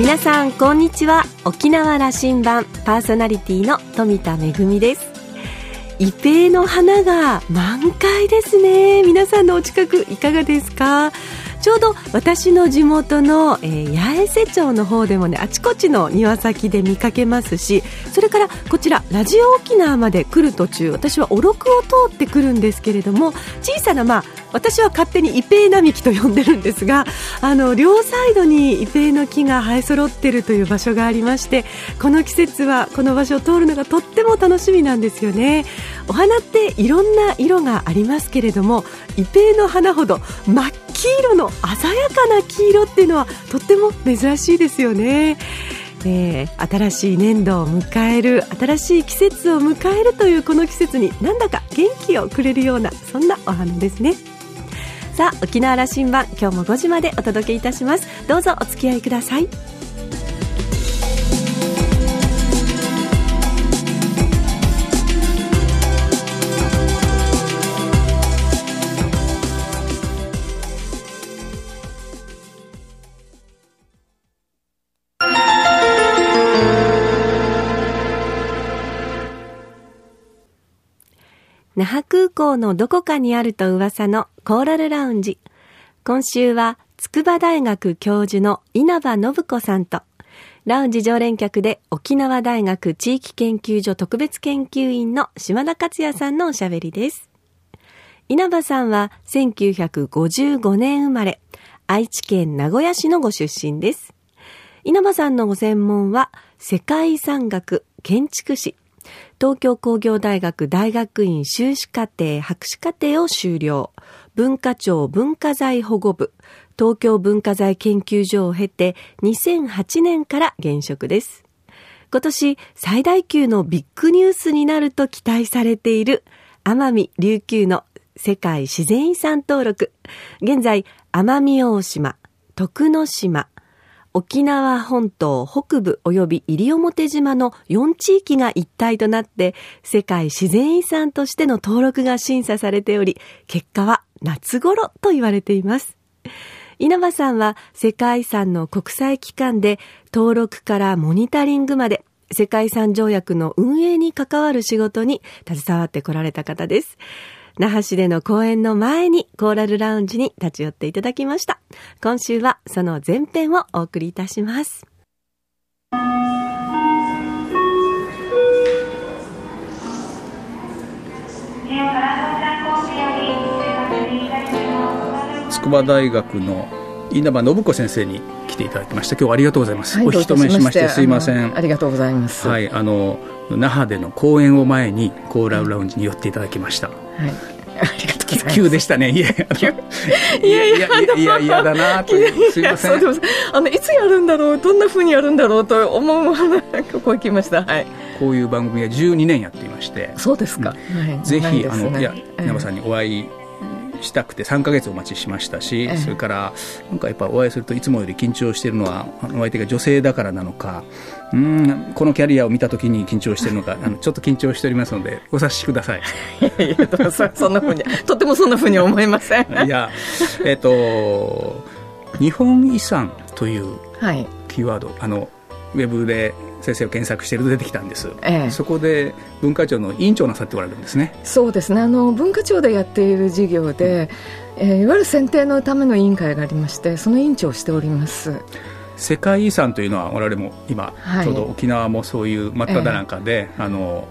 皆さんこんにちは。沖縄羅針盤パーソナリティの富田恵です。イペの花が満開ですね。皆さんのお近くいかがですか？ちょうど私の地元の、えー、八重瀬町の方でもねあちこちの庭先で見かけますしそれからこちらラジオ沖縄まで来る途中私はおろくを通ってくるんですけれども小さなまあ私は勝手にイペイ並木と呼んでるんですがあの両サイドにイペイの木が生え揃ってるという場所がありましてこの季節はこの場所を通るのがとっても楽しみなんですよね。お花っていろんな色がありますけれどもイペイの花ほど真っ黄色の鮮やかな黄色っていうのはとっても珍しいですよね。えー、新しい年度を迎える新しい季節を迎えるというこの季節になんだか元気をくれるようなそんなお花ですね。さあ沖縄羅針盤今日も5時までお届けいたします。どうぞお付き合いください。那覇空港のどこかにあると噂のコーラルラウンジ。今週は筑波大学教授の稲葉信子さんと、ラウンジ常連客で沖縄大学地域研究所特別研究員の島田克也さんのおしゃべりです。稲葉さんは1955年生まれ、愛知県名古屋市のご出身です。稲葉さんのご専門は世界遺産学、建築士、東京工業大学大学院修士課程博士課程を修了。文化庁文化財保護部、東京文化財研究所を経て2008年から現職です。今年最大級のビッグニュースになると期待されている奄美琉球の世界自然遺産登録。現在、奄美大島、徳之島、沖縄本島北部及び西表島の4地域が一体となって世界自然遺産としての登録が審査されており、結果は夏頃と言われています。稲葉さんは世界遺産の国際機関で登録からモニタリングまで世界遺産条約の運営に関わる仕事に携わってこられた方です。那覇市での公演の前にコーラルラウンジに立ち寄っていただきました。今週はその前編をお送りいたします。筑波大学の稲葉信子先生に来ていただきました今日はありがとうございます、はい、お引き止めしましてすいませんありがとうございますはいあの那覇での公演を前にコーラルラウンジに寄っていただきました、はい ありがとうございます。急でしたね。いやいやいやいや、嫌だなとすいません。あの、いつやるんだろう、どんなふうにやるんだろうと思うここ来ました。はい。こういう番組は12年やっていまして。そうですか。ぜひ、あの、いや、山さんにお会いしたくて3か月お待ちしましたし、ええ、それからなんかやっぱお会いするといつもより緊張しているのはお相手が女性だからなのかうんこのキャリアを見たときに緊張しているのかあのちょっと緊張しておりますのでお察しください。いやいやそそんなふうに とてもそんなふうに思いません。いやえっ、ー、と日本遺産というキーワード、はい、あのウェブで先生を検索していると出てきたんです、ええ、そこで文化庁の委員長なさっておられるんですね。そうですね。あの文化庁でやっている事業で、うん、えー、いわゆる選定のための委員会がありましてその委員長をしております。世界遺産というのは我々も今、はい、ちょうど沖縄もそういう真っ只中で、え、あの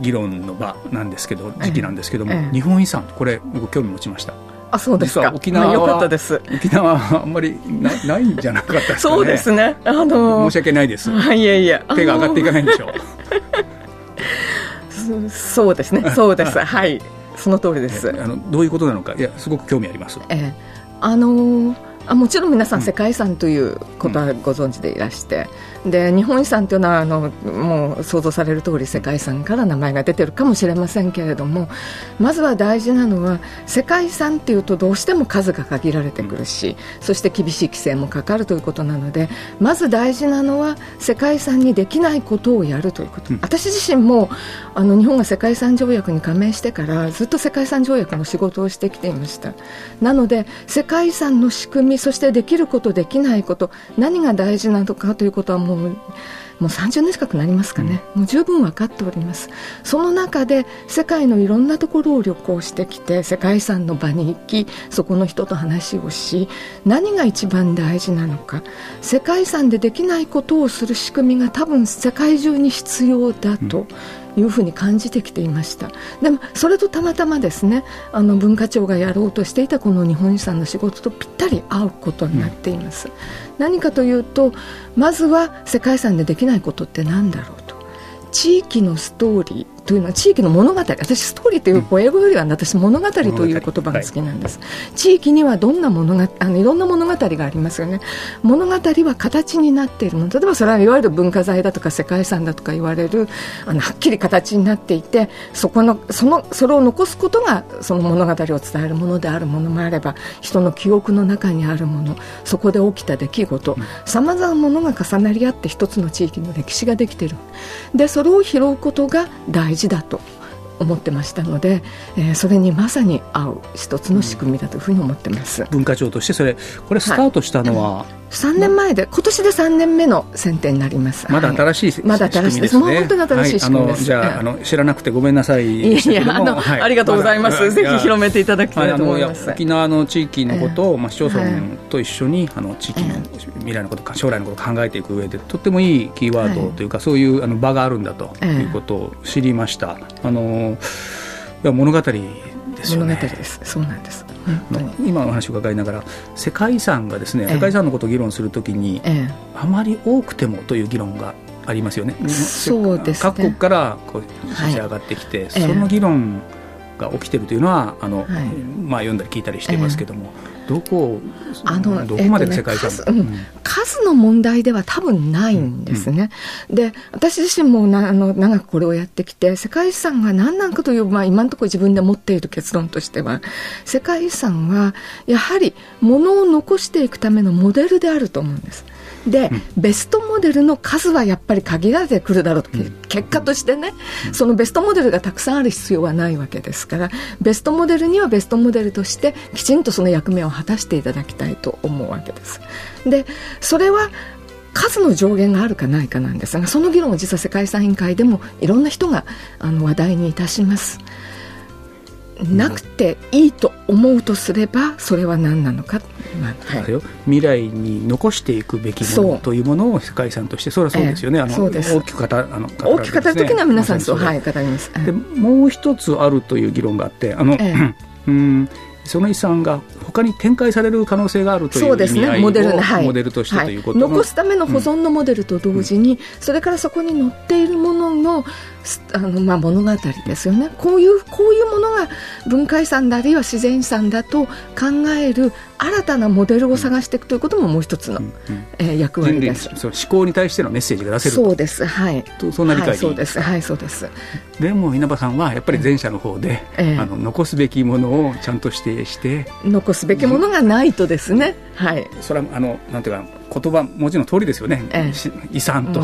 議論の場なんですけど時期なんですけども、日本遺産これ僕興味持ちました？あそうですか。沖縄は、かったです。沖縄はあんまりなないんじゃなかったですか、ね、そうですね。あのー、申し訳ないです。いやいや手が上がっていかないんでしょう、そうですね。そうです。はい。その通りです。あのどういうことなのか。いやすごく興味あります。ええ。あのーあもちろん皆さん世界遺産ということはご存知でいらして、で日本遺産というのはあのもう想像される通り世界遺産から名前が出てるかもしれませんけれどもまずは大事なのは世界遺産っていうとどうしても数が限られてくるし、そして厳しい規制もかかるということなのでまず大事なのは世界遺産にできないことをやるということ、うん、私自身もあの日本が世界遺産条約に加盟してからずっと世界遺産条約の仕事をしてきていました。なので世界遺産の仕組みそしてできることできないこと何が大事なのかということはもうもう30年近くなりますかね、もう十分分かっております。その中で世界のいろんなところを旅行してきて世界遺産の場に行きそこの人と話をし何が一番大事なのか。世界遺産でできないことをする仕組みが多分世界中に必要だと、いうふうに感じてきていました。でもそれとたまたまですねあの文化庁がやろうとしていたこの日本遺産の仕事とぴったり合うことになっています、うん、何かというとまずは世界遺産でできないことって何だろうと。地域のストーリーというのは地域の物語。私ストーリーという英語よりは私物語という言葉が好きなんです、はい、地域にはどんな物があのいろんな物語がありますよね。物語は形になっているの。例えばそれはいわゆる文化財だとか世界遺産だとか言われるあのはっきり形になっていてそこのそのそれを残すことがその物語を伝えるものであるものもあれば人の記憶の中にあるものそこで起きた出来事。さまざまなものが重なり合って一つの地域の歴史ができている。でそれを拾うことが大事事だと思ってましたので、えー、それにまさに合う一つの仕組みだというふうに思ってます、文化庁としてそれこれスタートしたのは、はい3年前で、今年で3年目の選定になります。まだ新しい、まだ新しいです。もう本当に新しい仕組みです。じゃあ、あの知らなくてごめんなさいいやいや、あの、ありがとうございます。ぜひ広めていただきたいと思います。沖縄の地域のことを、まあ市町村と一緒にあの地域の未来のこと将来のことを考えていく上でとってもいいキーワードというか、そういうあの場があるんだということを知りました。あの物語ですよね。物語です。そうなんです。今の話を伺いながら世界遺産がですね、世界遺産のことを議論するときに、あまり多くてもという議論がありますよね。そうです、ね、各国からこう立ち上がってきて、はい、その議論が起きてるというのはあの、はい、まあ、読んだり聞いたりしてますけども、どこあのどこまでの世界遺産、えっとね、数,、数の問題では多分ないんですね、うん、で私自身もなあの長くこれをやってきて世界遺産が何なのかという、まあ、今のところ自分で持っている結論としては世界遺産はやはりものを残していくためのモデルであると思うんです。で、うん、ベストモデルの数はやっぱり限られてくるだろうと、うん、結果としてね、うん、そのベストモデルがたくさんある必要はないわけですからベストモデルにはベストモデルとしてきちんとその役目を果たしていただきたいと思うわけです。でそれは数の上限があるかないかなんですがその議論を実は世界遺産委員会でもいろんな人があの話題にいたしますなくていいと思うとすればそれは何なのか、まあはい、未来に残していくべきものというものを世界遺産としてそれはそうですよね、えー、あの大きく語あの、大きく語る時には皆さんそう、はい、語ります。でもう一つあるという議論があってあの、えー、うんその遺産が他に展開される可能性があるという意味合いをモデル,、はい、モデルとしてということ、はい、残すための保存のモデルと同時に、うん、それからそこに載っているもののあのまあ物語ですよね。こういうこういうものが文化遺産あるいは自然遺産だと考える新たなモデルを探していくということももう一つの、うんうん、えー、役割です。思考に対してのメッセージが出せるそうです。はい。そんな理解、はい、そうです。はいそうです。でも稲葉さんはやっぱり前者の方で、えー、あの残すべきものをちゃんと指定して。残すべきものがないとですね、はい。それはあのなんていうか言葉文字の通りですよね、ええ、遺産と。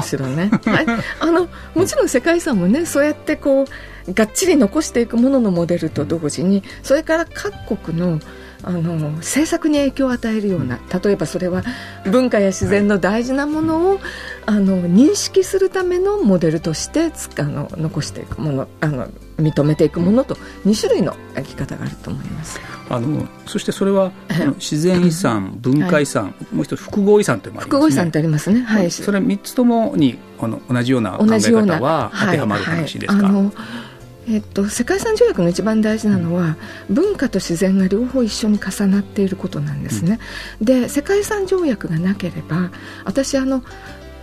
あ のもちろん世界遺産もねそうやってこうがっちり残していくもののモデルと同時にそれから各国のあの政策に影響を与えるような例えばそれは文化や自然の大事なものを、あの認識するためのモデルとしてあの残していくものあの認めていくものと2種類の生き方があると思います。あのそしてそれは自然遺産、文化遺産、はい、もう一つ複合遺産というのもありますね。複合遺産ってありますね、はい、それ3つともにあの同じような考え方は当てはまる話ですか、えっと、世界遺産条約の一番大事なのは、文化と自然が両方一緒に重なっていることなんですね。うん、で世界遺産条約がなければ私あの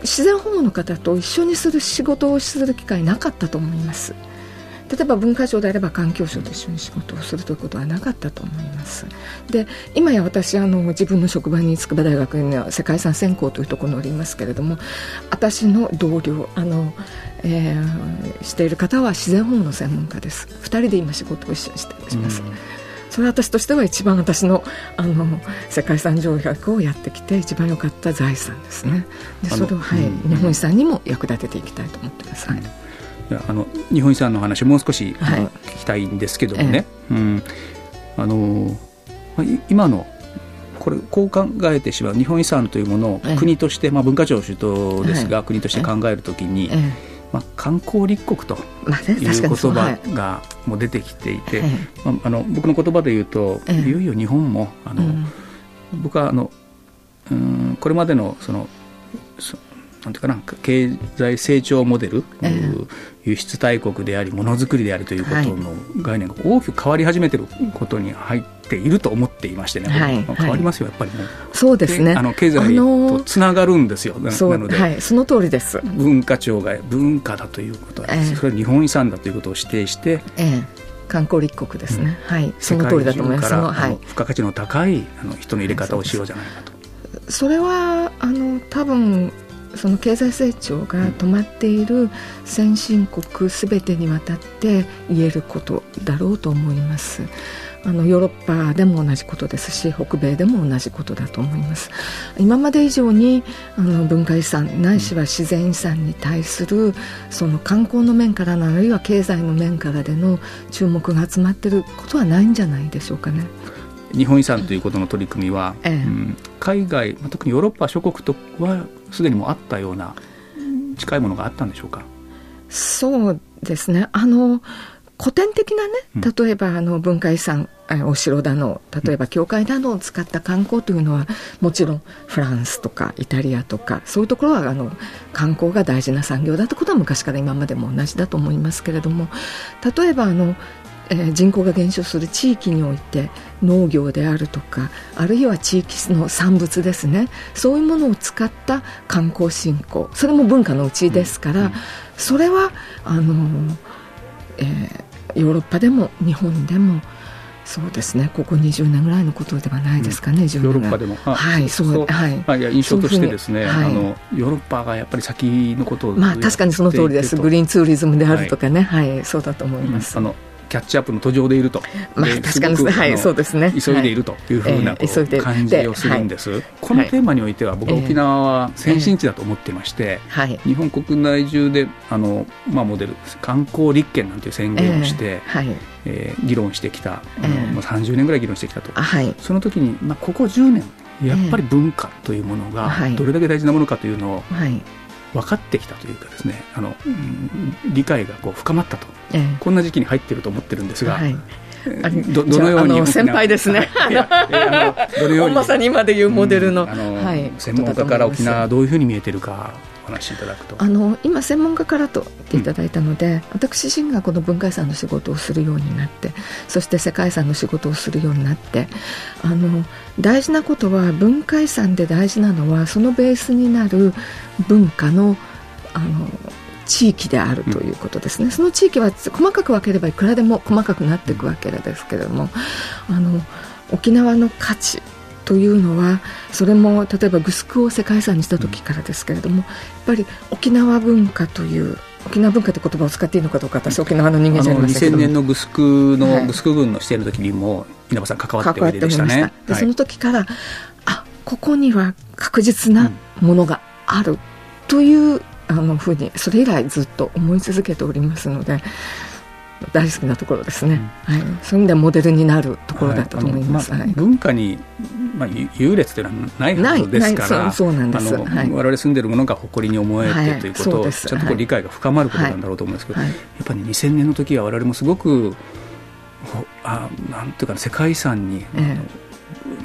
自然保護の方と一緒にする仕事をする機会なかったと思います。例えば文化庁であれば環境省と一緒に仕事をするということはなかったと思います。で今や私あの自分の職場に筑波大学には世界遺産専攻というところにおりますけれども私の同僚あの、えー、している方は自然保護の専門家です。2人で今仕事を一緒にしています、それは私としては一番私のあの世界遺産条約をやってきて一番良かった財産ですね。でそれを、はい、日本遺産にも役立てていきたいと思ってます、はい。あの日本遺産の話もう少し、はい、聞きたいんですけどもね、ええ、うん、あの今のこれこう考えてしまう日本遺産というものを国として、え、まあ、文化庁主導ですが、国として考えるときに、まあ、観光立国という言葉がもう出てきていて、まあ、あの僕の言葉で言うと、いよいよ日本もあの、うん、僕はあのうんこれまでのそのなんていうかな経済成長モデル、えー、輸出大国でありものづくりでありということの概念が大きく変わり始めていることに入っていると思っていましてね、はい、変わりますよやっぱりね。そうですね。あの経済とつながるんですよ、なので、はい、その通りです。文化庁が文化だということは、えー、それは日本遺産だということを指定して、えー観光立国ですね、うん、はい。その通りだと思います、はい、付加価値の高いあの人の入れ方をしようじゃないかと。それはあの多分その経済成長が止まっている先進国すべてにわたって言えることだろうと思います。あのヨーロッパでも同じことですし北米でも同じことだと思います。今まで以上にあの文化遺産ないしは自然遺産に対するその観光の面からのあるいは経済の面からでの注目が集まっていることはないんじゃないでしょうかね。日本遺産ということの取り組みは、ええ。うん、海外特にヨーロッパ諸国とはすでにもあったような近いものがあったんでしょうか？そうですね。あの古典的なね例えばあの文化遺産お城だの例えば教会などを使った観光というのはもちろんフランスとかイタリアとかそういうところはあの観光が大事な産業だということは昔から今までも同じだと思いますけれども例えばあのえー、人口が減少する地域において農業であるとかあるいは地域の産物ですね。そういうものを使った観光振興。それも文化のうちですから、うん、それはあの、えー、ヨーロッパでも日本でもそうですね。ここ20年ぐらいのことではないですかね、うん、ヨーロッパでも。はいそうはい。あいや印象としてですね、はい、あのヨーロッパがやっぱり先のことをまあ確かにその通りです。グリーンツーリズムであるとかね、はい、はい、そうだと思います、うん、あのキャッチアップの途上でいると、まあ、確かに、はい、そうですね。急いでいるとい。うふうな、感じをするんです、このテーマにおいては、僕は沖縄は先進地だと思っていまして、日本国内中であの、まあ、モデル観光立憲なんていう宣言をして、はい。えー、議論してきた、あのまあ、30年ぐらい議論してきたと、はい、その時に、まあ、ここ10年やっぱり文化というものがどれだけ大事なものかというのを、はい分かってきたというかですねあの、うん、理解がこう深まったと、ええ、こんな時期に入ってると思ってるんですが。はい。どどのように先輩ですね。まさに今でいうモデルの、うん、あの、はい、専門家から沖縄どういうふうに見えてるか。お話しいただくと。あの今専門家からと言っていただいたので、うん、私自身がこの文化遺産の仕事をするようになってそして世界遺産の仕事をするようになってあの大事なことは文化遺産で大事なのはそのベースになる文化のあの地域であるということですね、うん、その地域は細かく分ければいくらでも細かくなっていくわけですけれどもあの沖縄の価値というのはそれも例えばグスクを世界遺産にした時からですけれども、やっぱり沖縄文化という沖縄文化という言葉を使っていいのかどうか私沖縄の人間じゃありませんけど2000年のグスクの、はい、グスク軍の指定の時にも稲葉さん関わっておいでした。ね。で、その時からあここには確実なものがあるという、あのふうにそれ以来ずっと思い続けておりますので大好きなところですね、うん、はい、そういう意味ではモデルになるところだったと思います、はいまあ、文化に、まあ、優劣というのはないはずですからそうなんです。あはい、我々住んでるものが誇りに思えてということを、ちゃんとこう理解が深まることなんだろうと思うんですけど、やっぱり2000年の時は我々もすごくあなんていうか世界遺産に、ええ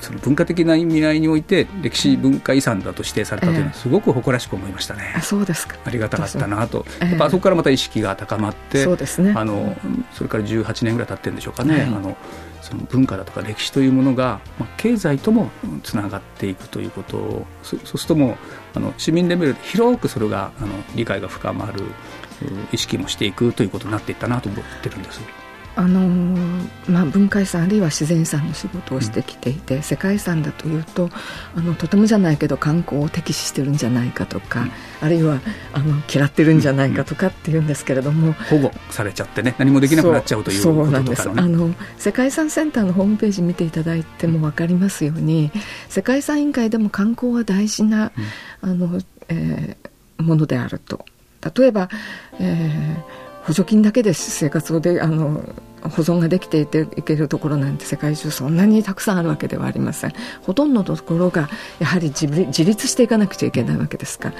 その文化的な意味合いにおいて歴史文化遺産だと指定されたというのはすごく誇らしく思いましたね。えー、そうですか。ありがたかったなと、やっぱそこからまた意識が高まって、そうですね、あのそれから18年ぐらい経ってるんでしょうかね、はい、あのその文化だとか歴史というものが、まあ、経済ともつながっていくということ。をそうするともうあの市民レベルで広くそれがあの理解が深まる意識もしていくということになっていったなと思ってるんです。あのまあ、文化遺産あるいは自然遺産の仕事をしてきていて、うん、世界遺産だというとあのとてもじゃないけど観光を敵視してるんじゃないかとか、うん、あるいはあの嫌ってるんじゃないかとかっていうんですけれども、保護されちゃってね何もできなくなっちゃうというそうなんです。あの世界遺産センターのホームページ見ていただいても分かりますように世界遺産委員会でも観光は大事な、うん、あのえー、ものであると。例えば、えー補助金だけで生活をであの保存ができていていけるところなんて世界中そんなにたくさんあるわけではありません。ほとんどのところがやはり自自立していかなくちゃいけないわけですから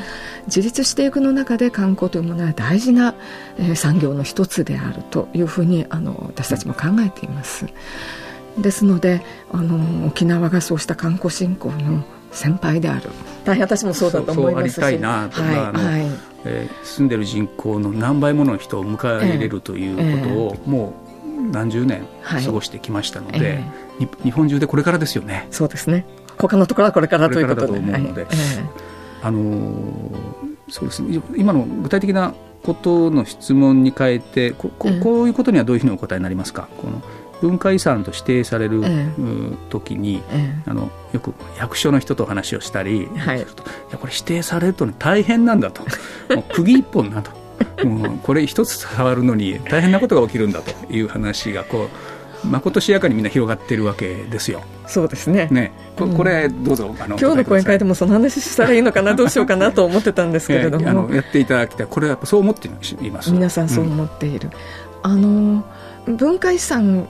自立していくの中で観光というものは大事な、えー、産業の一つであるというふうにあの私たちも考えています。ですのであの沖縄がそうした観光振興の先輩である。大変私もそうだと思いますし。そうありたいなとか、はいはいえー、住んでる人口の何倍もの人を迎え入れるということを、えー、もう何十年過ごしてきましたので、はいえ。ー、日本中でこれからですよね。そうですね。他のところはこれからということで。思うので、はい。あのー、そうですね。今の具体的なことの質問に変えてこここういうことにはどういうふうにお答えになりますか？この文化遺産と指定される、ええ、時に、え、あのよく役所の人と話をしたり、はい、いやこれ指定されると、ね、大変なんだと。もう釘一本なと。もうこれ一つ触るのに大変なことが起きるんだと。いう話がこうまことしやかにみんな広がっているわけですよ。そうですね。ね、ここれどうぞ、あの今日の講演会でもその話したらいいのかなどうしようかなと思ってたんですけれども、えー、あのやっていただきたい。これはやっぱそう思っています。皆さんそう思っている。うん、あの文化遺産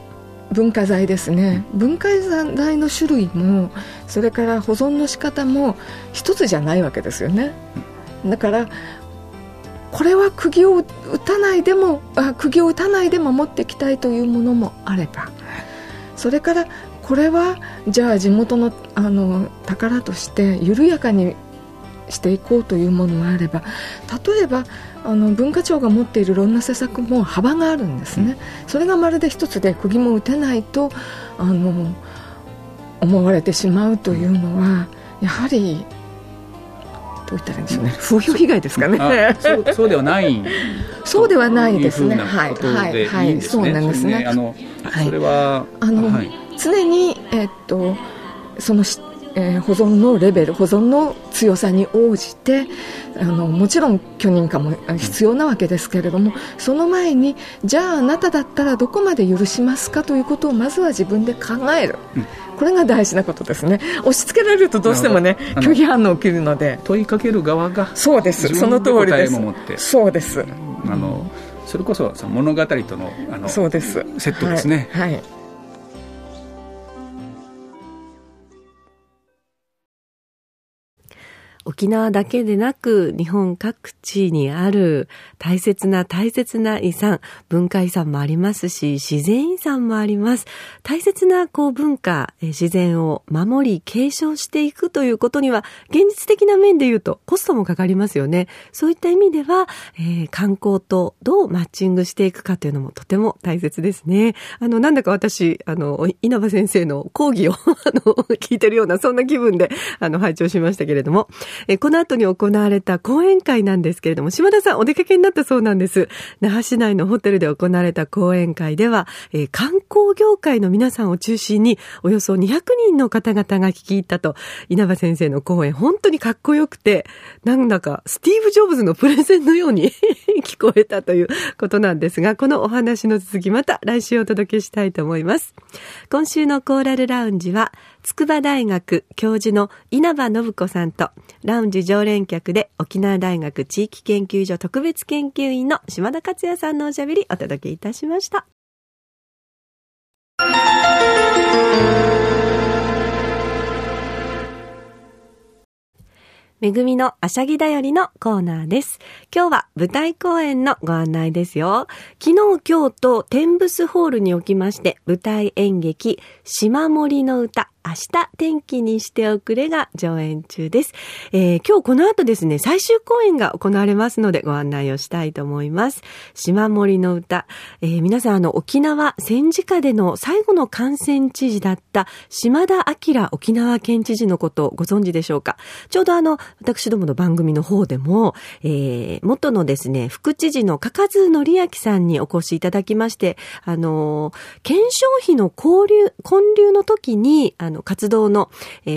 文化財ですね。文化財の種類もそれから保存の仕方も一つじゃないわけですよね。だからこれは釘を打たないでもあ釘を打たないで守っていきたいというものもあればそれからこれはじゃあ地元のあの宝として緩やかにしていこうというものもあれば例えばあの文化庁が持っているいろんな施策も幅があるんですね、それがまるで一つで釘も打てないとあの思われてしまうというのはやはりどう言ったらいいんでしょうね。風評被害ですかね。そうそうではない。そうではないですね。はい。はい。はい。そうなんですね。あの、それはあの、はい、常にえっとそのえー、保存のレベル保存の強さに応じてあのもちろん許認可も必要なわけですけれどもその前にじゃああなただったらどこまで許しますかということをまずは自分で考える、うん、これが大事なことですね。押し付けられるとどうしてもね拒否反応起きるので。問いかける側がそうです。その通りです。そうです。あのそれこそ物語とのあのそうです。セットですね、はい、はい沖縄だけでなく日本各地にある大切な大切な遺産、文化遺産もありますし、自然遺産もあります。大切なこう文化、自然を守り継承していくということには、現実的な面で言うとコストもかかりますよね。そういった意味では、えー、観光とどうマッチングしていくかというのもとても大切ですね。あの、なんだか私、あの、稲葉先生の講義を あの聞いてるような、そんな気分で、あの、拝聴しましたけれども、えこの後に行われた講演会なんですけれども、島田さんお出かけになったそうなんです。那覇市内のホテルで行われた講演会では、え、観光業界の皆さんを中心に、およそ200人の方々が聞き入ったと、稲葉先生の講演、本当にかっこよくて、なんだか、スティーブ・ジョブズのプレゼンのように 聞こえたということなんですが、このお話の続き、また来週お届けしたいと思います。今週のコーラルラウンジは、筑波大学教授の稲葉信子さんと、ラウンジ常連客で沖縄大学地域研究所特別研究員の島田克也さんのおしゃべりお届けいたしました。めぐみのあしゃぎだよりのコーナーです。今日は舞台公演のご案内ですよ。昨日、今日と天ブスホールにおきまして、舞台演劇、島森の歌、明日天気にしておくれが上演中です。えー、今日この後ですね、最終公演が行われますのでご案内をしたいと思います。島森の歌。えー、皆さんあの沖縄戦時下での最後の感染知事だった島田明沖縄県知事のことをご存知でしょうか？ちょうどあの、私どもの番組の方でも、えー、元のですね、副知事のかかずのりやきさんにお越しいただきまして、あの、検証費の交流、混流の時に、あの、活動の、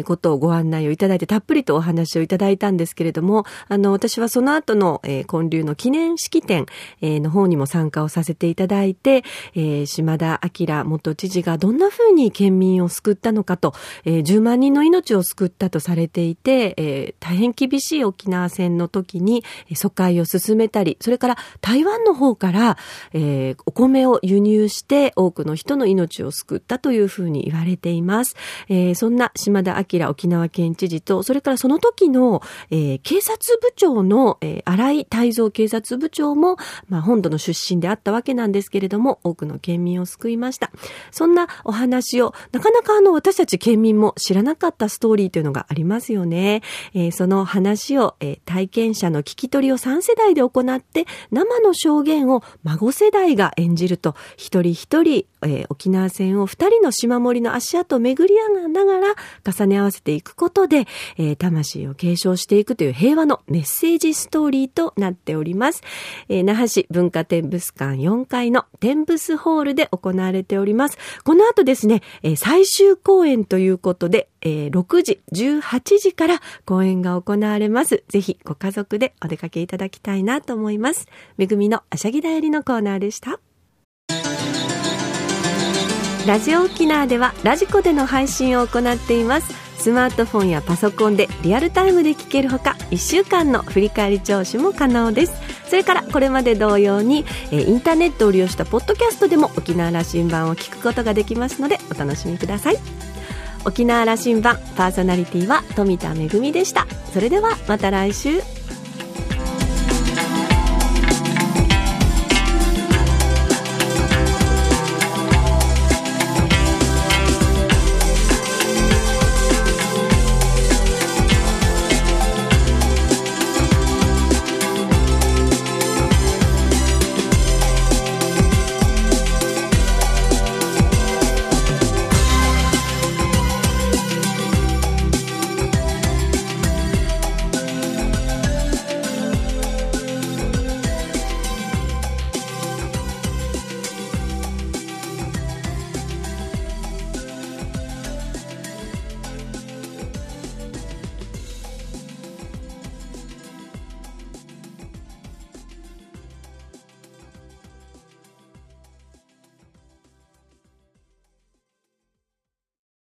ことをご案内をいただいて、たっぷりとお話をいただいたんですけれども、あの、私はその後の、えー、混流の記念式典、え、の方にも参加をさせていただいて、え、島田明元知事がどんな風に県民を救ったのかと、え、10万人の命を救ったとされていて、え、大変厳しい沖縄戦の時に、疎開を進めたり、それから台湾の方から、え、お米を輸入して多くの人の命を救ったというふうに言われています。えー、そんな島田明沖縄県知事と、それからその時の、えー、警察部長の、えー、荒井泰造警察部長も、まあ、本土の出身であったわけなんですけれども、多くの県民を救いました。そんなお話を、なかなかあの、私たち県民も知らなかったストーリーというのがありますよね。えー、その話を、えー、体験者の聞き取りを3世代で行って、生の証言を孫世代が演じると、一人一人、えー、沖縄戦を二人の島森の足跡を巡り上がながら重ね合わせていくことで、えー、魂を継承していくという平和のメッセージストーリーとなっております。えー、那覇市文化展物館4階の展物ホールで行われております。この後ですね、えー、最終公演ということで、えー、6時、18時から公演が行われます。ぜひご家族でお出かけいただきたいなと思います。めぐみのあしゃぎだよりのコーナーでした。ラジオ沖縄ではラジコでの配信を行っています。スマートフォンやパソコンでリアルタイムで聞けるほか1週間の振り返り聴取も可能です。それからこれまで同様にインターネットを利用したポッドキャストでも沖縄羅針盤を聞くことができますのでお楽しみください。沖縄羅針盤パーソナリティは富田恵でした。それではまた来週。